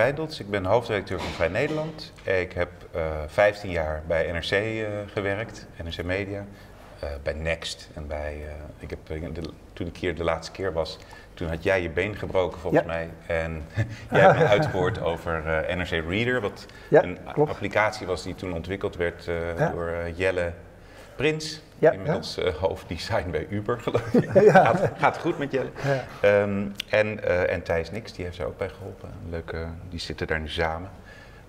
Wijndels. Ik ben hoofdredacteur van Vrij Nederland. Ik heb uh, 15 jaar bij NRC uh, gewerkt, NRC Media. Uh, bij Next en bij. ik heb, de, toen ik hier de laatste keer was, toen had jij je been gebroken volgens ja. mij. En jij hebt me uitgehoord over NRC Reader, wat ja, een klopt. applicatie was die toen ontwikkeld werd ja. door Jelle Prins. Ja, Inmiddels ja. Uh, hoofddesign bij Uber, geloof ik. Ja. Gaat, gaat, goed met Jelle. Um, en, uh, en Thijs Nix, die heeft er ook bij geholpen. Leuke, die zitten daar nu samen.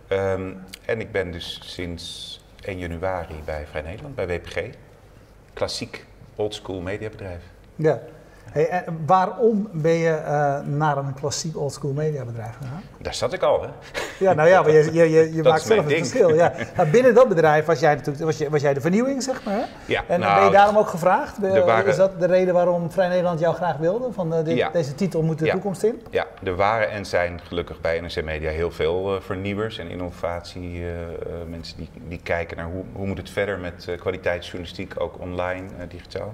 Um, en ik ben dus sinds 1 januari bij Vrij Nederland, bij WPG. Klassiek oldschool mediabedrijf. Ja. Hey, en waarom ben je uh, naar een klassiek oldschool mediabedrijf gegaan? Daar zat ik al, hè? Ja, nou ja, maar je, je, je, je maakt zelf het verschil. Ja. Nou, binnen dat bedrijf was jij, natuurlijk, was, je, was jij de vernieuwing, zeg maar. Hè? Ja, en nou, ben je daarom ook gevraagd? Waren, is dat de reden waarom Vrij Nederland jou graag wilde? Van uh, dit, ja. deze titel moet de ja. toekomst in? Ja, er waren en zijn gelukkig bij NRC Media heel veel uh, vernieuwers en innovatie. mensen die, die kijken naar hoe, hoe moet het verder met kwaliteitsjournalistiek, ook online, digitaal.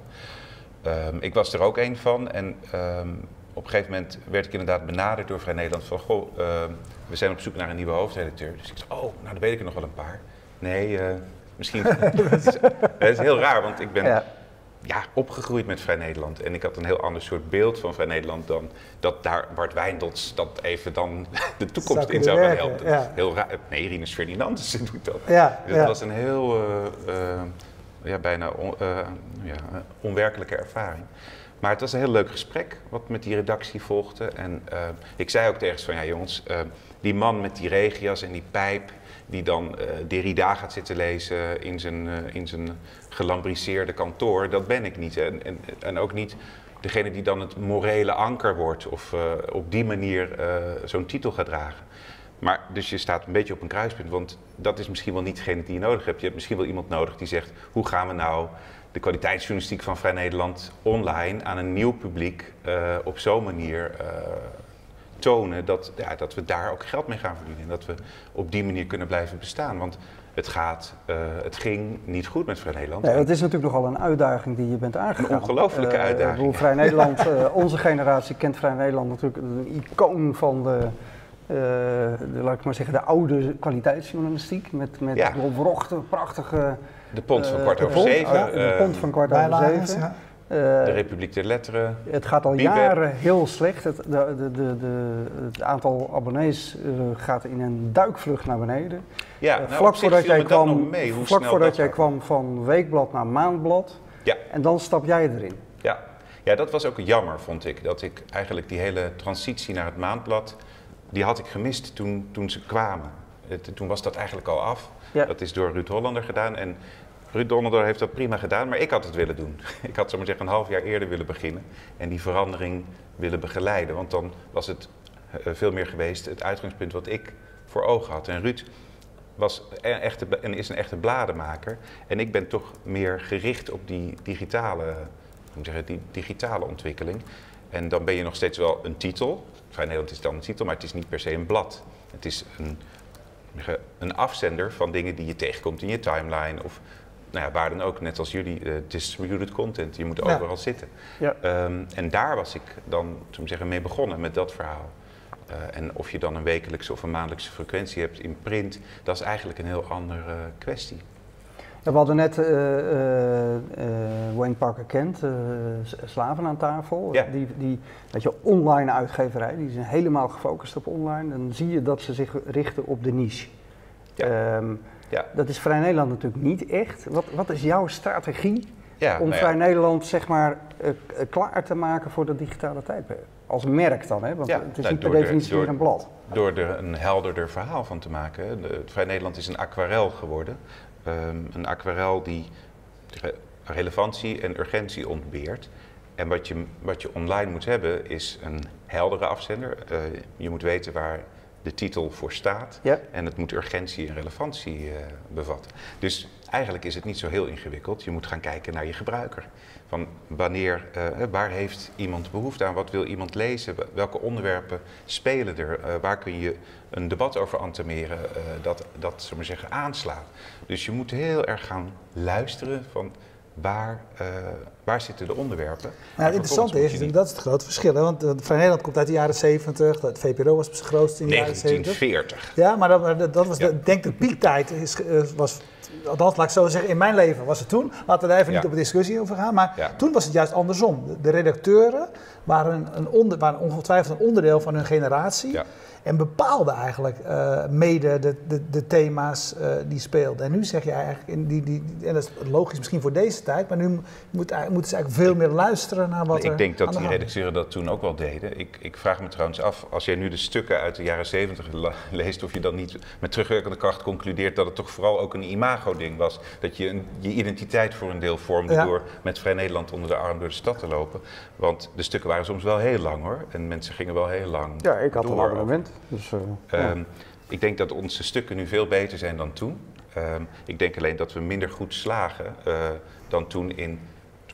Um, ik was er ook een van en um, op een gegeven moment werd ik inderdaad benaderd door Vrij Nederland van goh, uh, we zijn op zoek naar een nieuwe hoofdredacteur. Dus ik zei, oh, nou dan weet ik er nog wel een paar. Nee, uh, misschien. dat, is, dat, is, heel raar, want ik ben ja. ja. opgegroeid met Vrij Nederland. En ik had een heel ander soort beeld van Vrij Nederland dan dat daar Bart Wijndels dat even dan de toekomst in zou gaan helpen. Ja. Heel raar. Nee, Rinus Ferdinandus doet dat. Ja, dus dat was een heel. Uh, ja, bijna uh, ja, onwerkelijke ervaring. Maar het was een heel leuk gesprek wat met die redactie volgde. En uh, ik zei ook tegen van, ja jongens, uh, die man met die regias en die pijp... die dan Derrida gaat zitten lezen in zijn, in zijn gelambriceerde kantoor... dat ben ik niet. En, en, en ook niet degene die dan het morele anker wordt... of op die manier zo'n titel gaat dragen. Maar dus je staat een beetje op een kruispunt, want dat is misschien wel niet degene die je nodig hebt. Je hebt misschien wel iemand nodig die zegt, hoe gaan we nou de kwaliteitsjournalistiek van Vrij Nederland online aan een nieuw publiek uh, op zo'n manier uh, tonen dat, ja, dat we daar ook geld mee gaan verdienen. En dat we op die manier kunnen blijven bestaan. Want het, gaat, uh, het ging niet goed met Vrij Nederland. Ja, het is natuurlijk nogal een uitdaging die je bent aangegaan. Een ongelofelijke uitdaging. Vrij Nederland, onze generatie kent Vrij Nederland natuurlijk een icoon van de de, laat ik maar zeggen, de oude kwaliteitsjournalistiek. Met, met ja. prachtige. De pont van kwart over zeven. De pont van kwart over zeven. Ja. de Republiek der Letteren. Het gaat al jaren heel slecht. Het, de, de, de, het aantal abonnees uh, gaat in een duikvlucht naar beneden. Ja, uh, nou, vlak voordat jij kwam, mee, vlak voordat jij kwam van weekblad naar maandblad. Ja. En dan stap jij erin. Ja. ja, dat was ook jammer, vond ik. Dat ik eigenlijk die hele transitie naar het maandblad die had ik gemist toen, toen ze kwamen. Het, toen was dat eigenlijk al af. Ja. Dat is door Ruud Hollander gedaan. En Ruud Hollander heeft dat prima gedaan, maar ik had het willen doen. Ik had zomaar zeggen een half jaar eerder willen beginnen en die verandering willen begeleiden. Want dan was het eh, veel meer geweest het uitgangspunt wat ik voor ogen had. En Ruud was een echte, en is een echte bladenmaker. En ik ben toch meer gericht op die digitale, hoe zeggen, die digitale ontwikkeling. En dan ben je nog steeds wel een titel. Vrij Nederland is dan een titel, maar het is niet per se een blad. Het is een, een afzender van dingen die je tegenkomt in je timeline. Of nou ja, waar dan ook, net als jullie, uh, distributed content. Je moet overal ja. zitten. Ja. Um, en daar was ik dan zeggen, mee begonnen met dat verhaal. Uh, en of je dan een wekelijkse of een maandelijkse frequentie hebt in print, dat is eigenlijk een heel andere uh, kwestie. We hadden net uh, uh, Wayne Parker Kent, Slaven aan tafel. Ja. Die, die weet je, online uitgeverij, die zijn helemaal gefocust op online. Dan zie je dat ze zich richten op de niche. Ja. Um, ja. Dat is Vrij Nederland natuurlijk niet echt. Wat, wat is jouw strategie ja, om nou Vrij Nederland zeg maar, klaar te maken voor de digitale tijdperk? Als merk dan, hè? want het is nou, niet per definitie weer een blad. Door er een helderder verhaal van te maken. De, Vrij Nederland is een aquarel geworden. Um, een aquarel die relevantie en urgentie ontbeert. En wat je, wat je online moet hebben is een heldere afzender. Uh, je moet weten waar de titel voor staat. Ja. En het moet urgentie en relevantie uh, bevatten. Dus eigenlijk is het niet zo heel ingewikkeld. Je moet gaan kijken naar je gebruiker. Van wanneer, uh, waar heeft iemand behoefte aan? Wat wil iemand lezen? Welke onderwerpen spelen er? Uh, waar kun je een debat over antemeren dat, dat maar zeggen, aanslaat? Dus je moet heel erg gaan luisteren van waar, uh, waar zitten de onderwerpen? Nou, het interessante is natuurlijk, dat is het grote verschil. Hè? Want Vrij Nederland komt uit de jaren 70, het VPRO was het grootste in de jaren 70. 1940. Ja, maar dat, dat was, de, ik denk de piektijd is, uh, was althans laat ik zo zeggen, in mijn leven was het toen. Laten we daar even niet op een discussie over gaan. Maar toen was het juist andersom. De, redacteuren waren, een onder, waren ongetwijfeld een onderdeel van hun generatie. En bepaalde eigenlijk uh, mede de, de, de thema's uh, die speelden. En nu zeg je eigenlijk, in die, die, en dat is logisch misschien voor deze tijd, maar nu moet, moeten ze eigenlijk veel meer luisteren naar wat ik er Ik denk dat die redacteuren dat toen ook wel deden. Ik, ik vraag me trouwens af, als jij nu de stukken uit de jaren zeventig leest, of je dan niet met terugwerkende kracht concludeert dat het toch vooral ook een imago-ding was. Dat je een, je identiteit voor een deel vormde door met Vrij Nederland onder de arm door de stad te lopen. Want de stukken waren soms wel heel lang hoor. En mensen gingen wel heel lang. Ja, ik had een abonnement. Dus, uh, um, ik denk dat onze stukken nu veel beter zijn dan toen. Um, ik denk alleen dat we minder goed slagen uh, dan toen in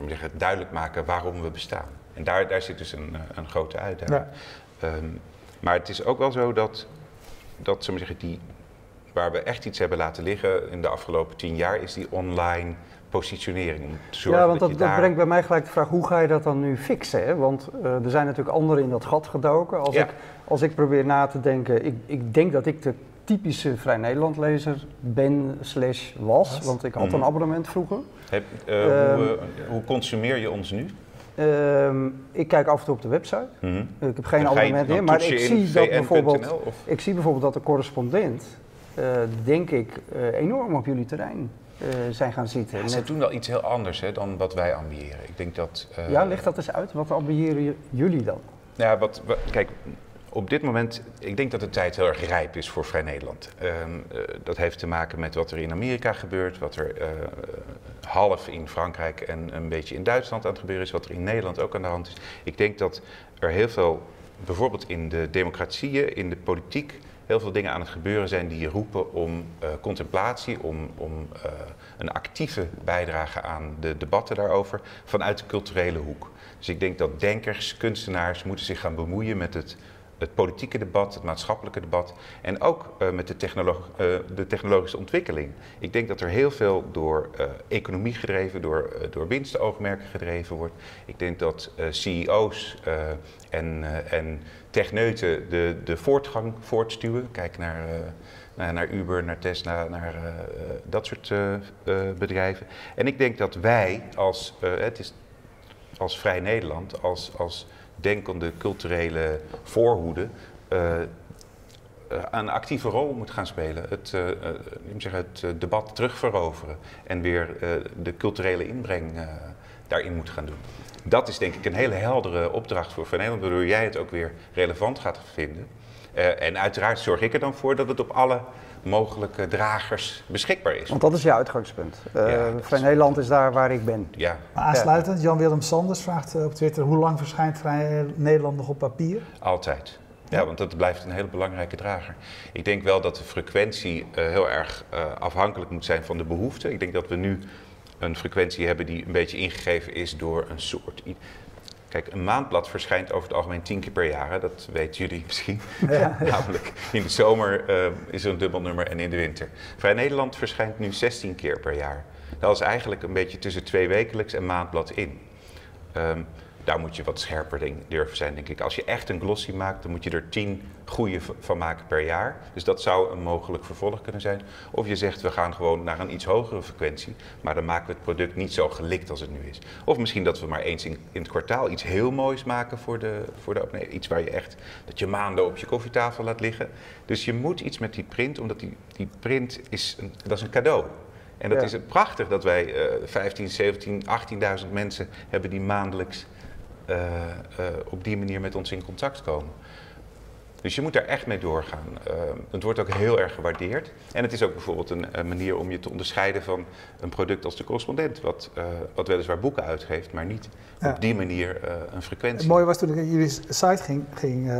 zeggen, het duidelijk maken waarom we bestaan. En daar, daar zit dus een, een grote uitdaging. Ja. Um, maar het is ook wel zo dat, dat zeggen, die, waar we echt iets hebben laten liggen in de afgelopen tien jaar, is die online positionering. Om te zorgen ja, want dat, dat, brengt bij mij gelijk de vraag, hoe ga je dat dan nu fixen? Hè? Want uh, er zijn natuurlijk anderen in dat gat gedoken. Als, ik, als ik probeer na te denken, ik, ik denk dat ik de typische Vrij Nederland lezer ben slash was, want ik had een mhm. abonnement vroeger. Heb, uh, um, hoe, uh, hoe, consumeer je ons nu? Um, ik kijk af en toe op de website. Mm -hmm. Ik heb geen abonnement meer, maar ik zie, dat bijvoorbeeld, ik zie bijvoorbeeld dat de correspondent, denk ik, enorm op jullie terrein uh, zijn gaan zitten. Ja, ze doen wel iets heel anders hè, dan wat wij ambiëren. Ik denk dat... Ja, leg dat eens uit. Wat ambiëren jullie dan? Ja, wat, wat, kijk, op dit moment, ik denk dat de tijd heel erg rijp is voor Vrij Nederland. Uh, dat heeft te maken met wat er in Amerika gebeurt, wat er half in Frankrijk en een beetje in Duitsland aan het gebeuren is, wat er in Nederland ook aan de hand is. Ik denk dat er heel veel, bijvoorbeeld in de democratieën, in de politiek, heel veel dingen aan het gebeuren zijn die roepen om uh, contemplatie, om, om uh, een actieve bijdrage aan de debatten daarover vanuit de culturele hoek. Dus ik denk dat denkers, kunstenaars moeten zich gaan bemoeien met het, het politieke debat, het maatschappelijke debat en ook uh, met de, technolog de, technologische ontwikkeling. Ik denk dat er heel veel door economie gedreven, door, door winstoogmerken gedreven wordt. Ik denk dat CEO's en, en techneuten de, de voortgang voortstuwen. Kijk naar, naar, naar, Uber, naar Tesla, naar dat soort bedrijven. En ik denk dat wij als, het is, als Vrij Nederland, als, als denkende culturele voorhoede, een actieve rol moeten gaan spelen. Het, zeggen, het debat terugveroveren en weer de culturele inbreng daarin moeten gaan doen dat is denk ik een hele heldere opdracht voor Van Nederland, waardoor jij het ook weer relevant gaat vinden. Uh, en uiteraard zorg ik er dan voor dat het op alle mogelijke dragers beschikbaar is. Want dat is je uitgangspunt. Uh, ja, Vrij Nederland is daar waar ik ben. Ja. Maar aansluitend, Jan-Willem Sanders vraagt uh, op Twitter... hoe lang verschijnt Vrij Nederland nog op papier? Altijd. Ja, want dat blijft een hele belangrijke drager. Ik denk wel dat de frequentie heel erg afhankelijk moet zijn van de behoefte. Ik denk dat we nu een frequentie hebben die een beetje ingegeven is door een soort. Kijk, een maandblad verschijnt over het algemeen tien keer per jaar. Dat weten jullie misschien. Ja, Namelijk in de zomer uh, is er een dubbelnummer en in de winter. Vrij Nederland verschijnt nu 16 keer per jaar. Dat is eigenlijk een beetje tussen twee wekelijks en maandblad in. Um, daar moet je wat scherper durven zijn, denk ik. Als je echt een glossy maakt, dan moet je er tien goede van maken per jaar. Dus dat zou een mogelijk vervolg kunnen zijn. Of je zegt, we gaan gewoon naar een iets hogere frequentie, maar dan maken we het product niet zo gelikt als het nu is. Of misschien dat we maar eens in, in het kwartaal iets heel moois maken voor de, voor de abonnee. Iets waar je echt, dat je maanden op je koffietafel laat liggen. Dus je moet iets met die print, omdat die, die print is, een, dat is een cadeau. En dat is prachtig dat wij uh, 15, 17, 18.000 mensen hebben die maandelijks op die manier met ons in contact komen. Dus je moet daar echt mee doorgaan. Uh, het wordt ook heel erg gewaardeerd. En het is ook bijvoorbeeld een, een manier om je te onderscheiden van een product als de correspondent, wat, wat weliswaar boeken uitgeeft, maar niet op die manier een frequentie. Het mooie was toen ik naar jullie site ging, ging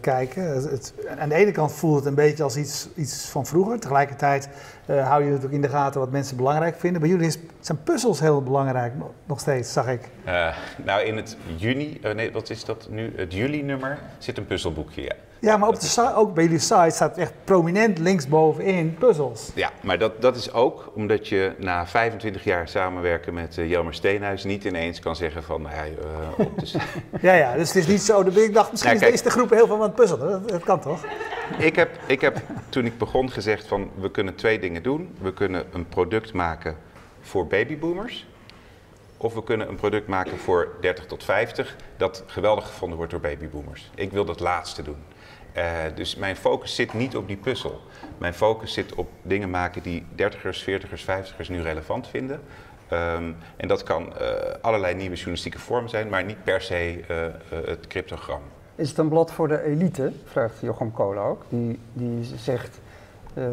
kijken. Het, aan de ene kant voelde het een beetje als iets, iets van vroeger. Tegelijkertijd hou je natuurlijk in de gaten wat mensen belangrijk vinden. Bij jullie is zijn puzzels heel belangrijk nog steeds, zag ik. Uh, nou, in het juni, uh, nee, wat is dat nu? Het juli-nummer zit een puzzelboekje, ja. Ja, maar op de, ook bij jullie site staat echt prominent linksbovenin puzzels. Ja, maar dat, dat is ook omdat je na 25 jaar samenwerken met uh, Jelmer Steenhuis niet ineens kan zeggen van... Nou ja, uh, op de... ja, ja, dus het is niet zo. Ik dacht, misschien nou, kijk, is de groep heel veel aan het puzzelen. Dat, kan toch? Ik heb, ik heb toen ik begon gezegd van we kunnen twee dingen doen. We kunnen een product maken voor babyboomers. Of we kunnen een product maken voor 30 tot 50 dat geweldig gevonden wordt door babyboomers. Ik wil dat laatste doen. Uh, dus mijn focus zit niet op die puzzel. Mijn focus zit op dingen maken die 30ers, 40ers, 50ers nu relevant vinden. Um, en dat kan uh, allerlei nieuwe journalistieke vormen zijn, maar niet per se uh, het cryptogram. Is het een blad voor de elite? Vraagt Jochem Kolen ook. Die, die zegt.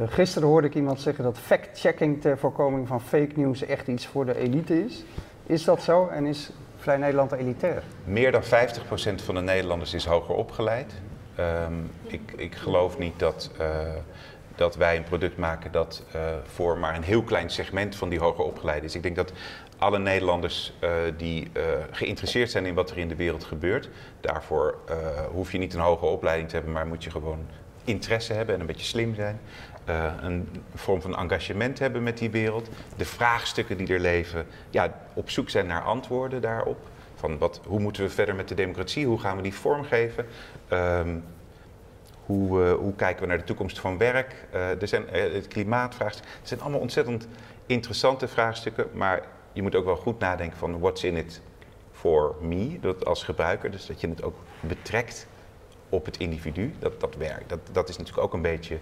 gisteren hoorde ik iemand zeggen dat fact-checking ter voorkoming van fake news echt iets voor de elite is. Is dat zo en is Vrij Nederland elitair? Meer dan 50% van de Nederlanders is hoger opgeleid. Um, ik, ik, geloof niet dat, uh, dat wij een product maken dat uh, voor maar een heel klein segment van die hoger opgeleiden is. Ik denk dat alle Nederlanders uh, die geïnteresseerd zijn in wat er in de wereld gebeurt, daarvoor hoef je niet een hoge opleiding te hebben, maar moet je gewoon interesse hebben en een beetje slim zijn. een vorm van engagement hebben met die wereld. De vraagstukken die er leven, ja, op zoek zijn naar antwoorden daarop. Van wat, hoe moeten we verder met de democratie? Hoe gaan we die vormgeven? Um, hoe, uh, hoe, kijken we naar de toekomst van werk? Uh, er zijn, uh, het klimaatvraagstuk. Het zijn allemaal ontzettend interessante vraagstukken. Maar je moet ook wel goed nadenken van what's in it for me? Dat als gebruiker. Dus dat je het ook betrekt op het individu. Dat, dat werkt. Dat, dat is natuurlijk ook een beetje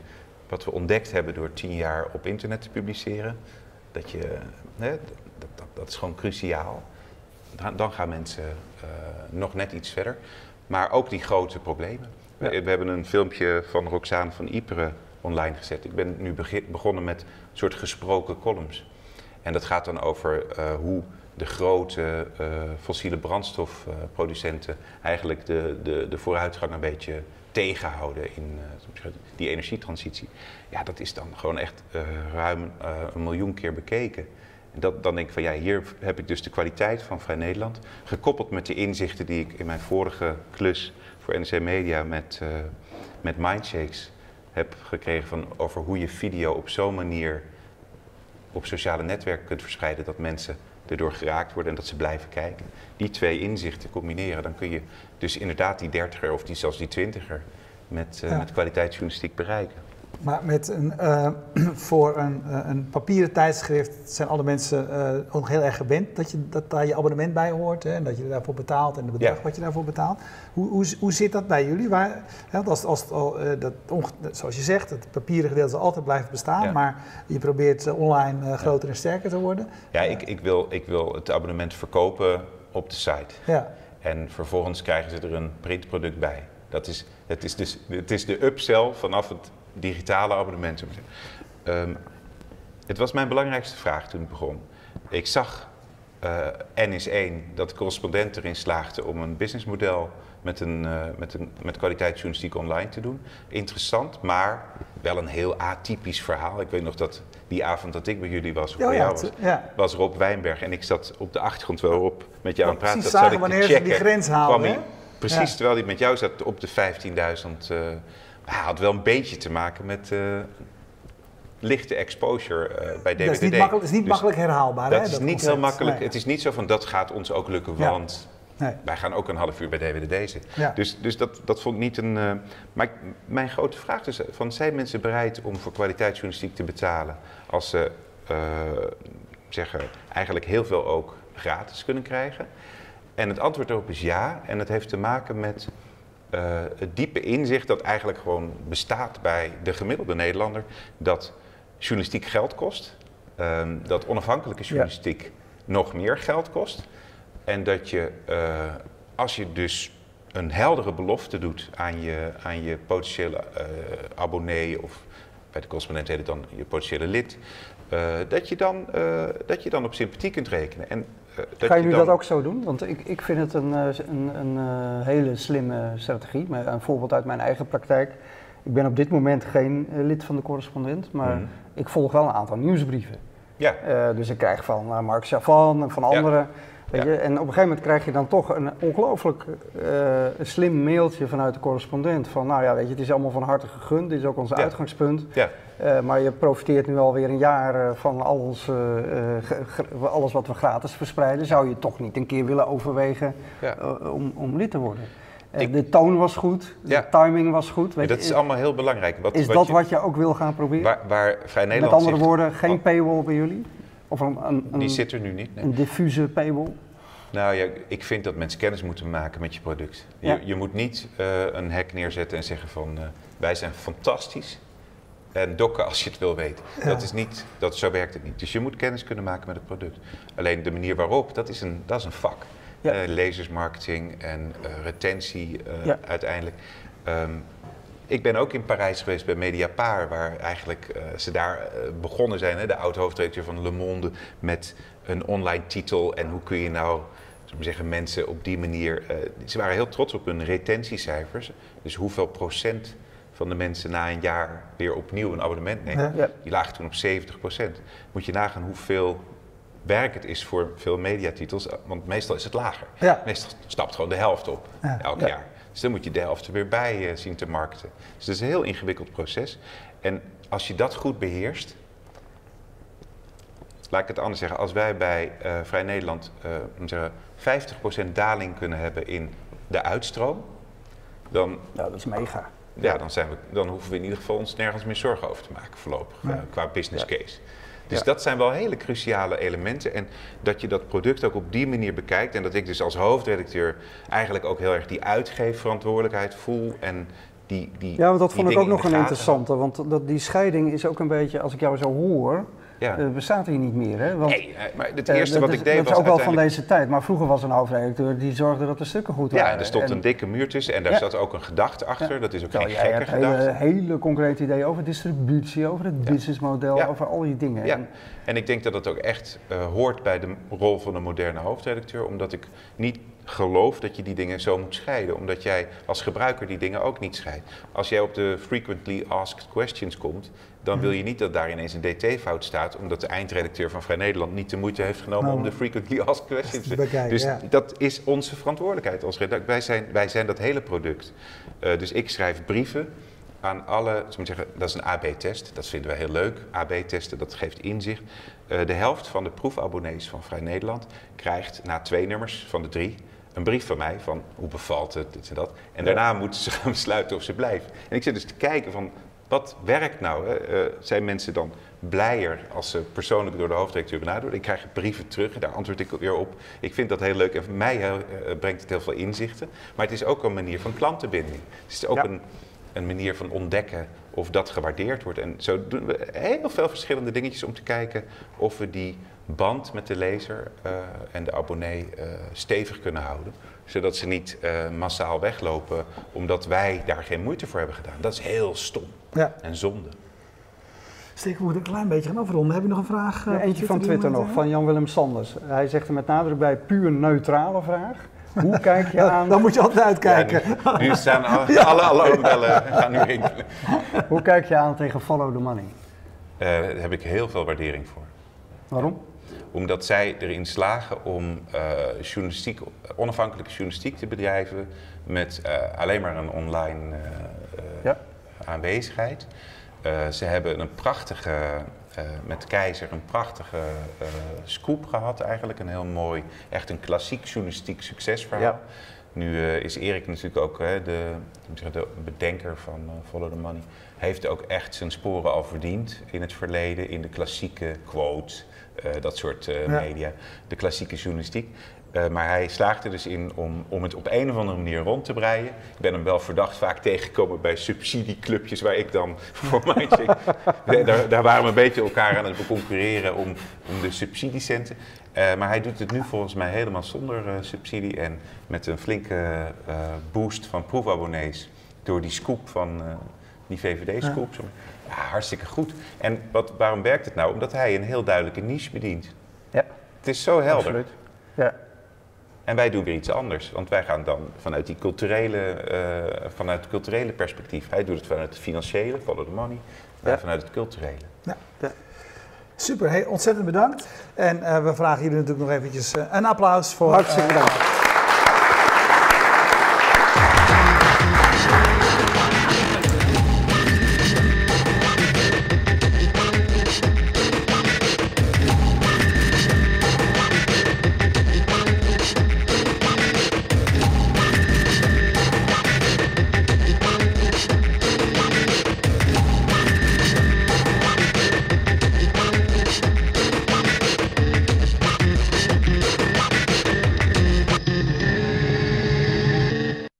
wat we ontdekt hebben door tien jaar op internet te publiceren. Dat, je, hè, dat, dat is gewoon cruciaal dan gaan mensen uh, nog net iets verder. Maar ook die grote problemen. We, we, hebben een filmpje van Roxane van Iperen online gezet. Ik ben nu begonnen met een soort gesproken columns. En dat gaat dan over uh, hoe de grote uh, fossiele brandstofproducenten eigenlijk de, de, de vooruitgang een beetje tegenhouden in die energietransitie. Ja, dat is dan gewoon echt ruim een miljoen keer bekeken dat, dan denk ik van ja, hier heb ik dus de kwaliteit van Vrij Nederland. Gekoppeld met de inzichten die ik in mijn vorige klus voor NRC Media met, uh, met Mindshakes heb gekregen van over hoe je video op zo'n manier op sociale netwerken kunt verspreiden dat mensen erdoor geraakt worden en dat ze blijven kijken. Die twee inzichten combineren, dan kun je dus inderdaad die dertiger of die, zelfs die twintiger met, uh, ja. met kwaliteitsjournalistiek bereiken. Maar met een, uh, voor een, uh, een, papieren tijdschrift zijn alle mensen uh, ook heel erg gewend dat, je, dat daar je abonnement bij hoort hè, en dat je daarvoor betaalt en het bedrag ja. wat je daarvoor betaalt. Hoe, hoe, hoe zit dat bij jullie? Waar, hè, als, als, dat, zoals je zegt, het papieren gedeelte zal altijd blijven bestaan, ja. maar je probeert online groter en sterker te worden. Ja, ik, ik, wil, ik wil het abonnement verkopen op de site. Ja. En vervolgens krijgen ze er een printproduct bij. Dat is, het, is dus, het is de upsell vanaf het digitale abonnementen. Um, het was mijn belangrijkste vraag toen ik begon. Ik zag uh, N is 1 dat de correspondent erin slaagde om een businessmodel met, een, uh, met, een, met kwaliteitsjournalistiek online te doen. Interessant, maar wel een heel atypisch verhaal. Ik weet nog dat die avond dat ik bij jullie was, of oh, bij jou was, ja. was Rob Wijnberg. En ik zat op de achtergrond wel op met jou aan het praten. Precies zagen wanneer ze die grens haalden. Precies, ja. terwijl hij met jou zat op de 15.000 uh, hij had wel een beetje te maken met uh, lichte exposure uh, bij DWDD. Dat is niet, makkelijk, is niet dus makkelijk herhaalbaar. Dat hè, is dat niet concept. heel makkelijk. Nee. Het is niet zo van dat gaat ons ook lukken, want nee. wij gaan ook een half uur bij DWDD zitten. Ja. Dus, dus dat, dat vond ik niet een. Uh, maar mijn grote vraag is: van, zijn mensen bereid om voor kwaliteitsjournalistiek te betalen als ze zeggen eigenlijk heel veel ook gratis kunnen krijgen? En het antwoord erop is ja. En het heeft te maken met uh, het diepe inzicht dat eigenlijk gewoon bestaat bij de gemiddelde Nederlander dat journalistiek geld kost, um, dat onafhankelijke journalistiek ja. nog meer geld kost en dat je uh, als je dus een heldere belofte doet aan je, aan je potentiële uh, abonnee of bij de correspondent heet het dan je potentiële lid, dat, je dan, dat je dan op sympathie kunt rekenen. En uh, Ga je nu dat ook zo doen? Want ik, ik vind het een, eh, een, een, uh, hele slimme strategie. Maar een voorbeeld uit mijn eigen praktijk. Ik ben op dit moment geen lid van de correspondent, maar mm. ik volg wel een aantal nieuwsbrieven. Ja. dus ik krijg van Mark Chavan en van anderen. Weet je? En op een gegeven moment krijg je dan toch een ongelooflijk slim mailtje vanuit de correspondent. Van nou ja, weet je, het is allemaal van harte gegund, dit is ook ons uitgangspunt. Ja. Uh, maar je profiteert nu alweer een jaar van alles, uh, alles wat we gratis verspreiden. Zou je toch niet een keer willen overwegen ja. om, om lid te worden? de toon was goed, de timing was goed. Weet dat is allemaal heel belangrijk. Wat, is dat wat je ook wil gaan proberen? Waar, waar Vrij Nederland Met andere woorden, geen oh. paywall bij jullie? Of een, een, Die zit er nu niet. Een diffuse paywall? Nou ja, ik vind dat mensen kennis moeten maken met je product. Je, je moet niet een hack neerzetten en zeggen van wij zijn fantastisch en dokken als je het wil weten. Dat is niet, dat, zo werkt het niet. Dus je moet kennis kunnen maken met het product. Alleen de manier waarop, dat is een, dat is een vak. Ja. Uh, lezersmarketing en retentie uiteindelijk. Um, ik ben ook in Parijs geweest bij Mediapart, waar eigenlijk ze daar begonnen zijn, hè, de oud-hoofdredacteur van Le Monde, met een online titel. En hoe kun je nou zeggen, mensen op die manier. ze waren heel trots op hun retentiecijfers. Dus hoeveel procent van de mensen na een jaar weer opnieuw een abonnement nemen. Die lagen toen op 70% Moet je nagaan hoeveel werk het is voor veel mediatitels, want meestal is het lager. Meestal stapt gewoon de helft op elk jaar. Dus dan moet je de helft er weer bij uh, zien te markten. Dus het is een heel ingewikkeld proces. En als je dat goed beheerst, laat ik het anders zeggen, als wij bij uh, Vrij Nederland uh, zeggen, 50% daling kunnen hebben in de uitstroom, dan... Ja, dat is mega ja, dan, zijn we, dan hoeven we in ieder geval ons nergens meer zorgen over te maken voorlopig, eh, qua business case. Dus dat zijn wel hele cruciale elementen. En dat je dat product ook op die manier bekijkt. En dat ik dus als hoofdredacteur eigenlijk ook heel erg die uitgeefverantwoordelijkheid voel. En die, die, ja, want dat vond ik ook nog een interessante. Want dat, die scheiding is ook een beetje, als ik jou zo hoor. Ja. Uh, bestaat hier niet meer. Hè? Want, nee, eh, maar het eerste wat ik deed was. Dat is ook wel van deze tijd. Maar vroeger was een hoofdredacteur die zorgde dat de stukken goed waren. Ja, en er stond een dikke muur tussen en daar zat ook een gedachte achter. Dat is ook geen gekke gedachte. Hele, hele concrete ideeën over distributie, over het businessmodel, over al die dingen. Ja. En, ik denk dat dat ook echt uh, hoort bij de rol van een moderne hoofdredacteur, omdat ik niet geloof dat je die dingen zo moet scheiden. Omdat jij als gebruiker die dingen ook niet scheidt. Als jij op de frequently asked questions komt, dan wil je niet dat daar ineens een dt-fout staat, omdat de eindredacteur van Vrij Nederland niet de moeite heeft genomen om de nou, frequently asked questions te bekijken. Dus dat is onze verantwoordelijkheid als redacteur. Wij zijn, wij zijn dat hele product. Uh, dus ik schrijf brieven aan alle, moet zeggen, dat is een AB-test, dat vinden wij heel leuk. AB-testen, dat geeft inzicht. Uh, de helft van de proefabonnees van Vrij Nederland krijgt na twee nummers van de drie een brief van mij van hoe bevalt het, dit en dat. En daarna moeten ze gaan besluiten of ze blijven. En ik zit dus te kijken van wat werkt nou? Hè? Uh, zijn mensen dan blijer als ze persoonlijk door de hoofdredacteur benaderd worden? Ik krijg brieven terug en daar antwoord ik weer op. Ik vind dat heel leuk en voor mij uh, brengt het heel veel inzichten. Maar het is ook een manier van klantenbinding. Het is ook een, een manier van ontdekken of dat gewaardeerd wordt. En zo doen we heel veel verschillende dingetjes om te kijken of we die band met de lezer uh, en de abonnee stevig kunnen houden zodat ze niet uh, massaal weglopen omdat wij daar geen moeite voor hebben gedaan. Dat is heel stom ja. en zonde. Steek, we moeten een klein beetje gaan afronden. Heb je nog een vraag? Ja, eentje van Twitter nog, van Jan-Willem Sanders. Hij zegt er met nadruk bij puur neutrale vraag. Hoe kijk je aan... Dan moet je altijd uitkijken. Ja, nu, nu, staan alle, alle alarmbellen gaan nu rinkelen. Hoe kijk je aan tegen follow the money? Uh, daar heb ik heel veel waardering voor. Waarom? Omdat zij erin slagen om uh, journalistiek, onafhankelijke journalistiek te bedrijven met uh, alleen maar een online uh, ja. aanwezigheid. ze hebben een prachtige, met Keizer, een prachtige scoop gehad eigenlijk. Een heel mooi, echt een klassiek journalistiek succesverhaal. Ja. Nu is Erik natuurlijk ook de, de bedenker van Follow the Money. Heeft ook echt zijn sporen al verdiend in het verleden, in de klassieke quotes. Eh, dat soort media, de klassieke journalistiek. Uh, maar hij slaagt er dus in om, om het op een of andere manier rond te breien. Ik ben hem wel verdacht vaak tegengekomen bij subsidieclubjes waar ik dan voor mij daar, daar waren we een beetje elkaar aan het concurreren om, om de subsidiecenten. Uh, maar hij doet het nu volgens mij helemaal zonder subsidie en met een flinke boost van proefabonnees door die scoop van die VVD-scoop. Ja. Ja, hartstikke goed. En wat, waarom werkt het nou? Omdat hij een heel duidelijke niche bedient. Ja. Het is zo helder. Absoluut. Ja. En wij doen weer iets anders, want wij gaan dan vanuit die culturele, uh, vanuit het culturele perspectief. Hij doet het vanuit het financiële, follow the money, wij vanuit het culturele. Ja. ja. Super, hey, ontzettend bedankt. En we vragen jullie natuurlijk nog eventjes een applaus voor... Hartstikke bedankt.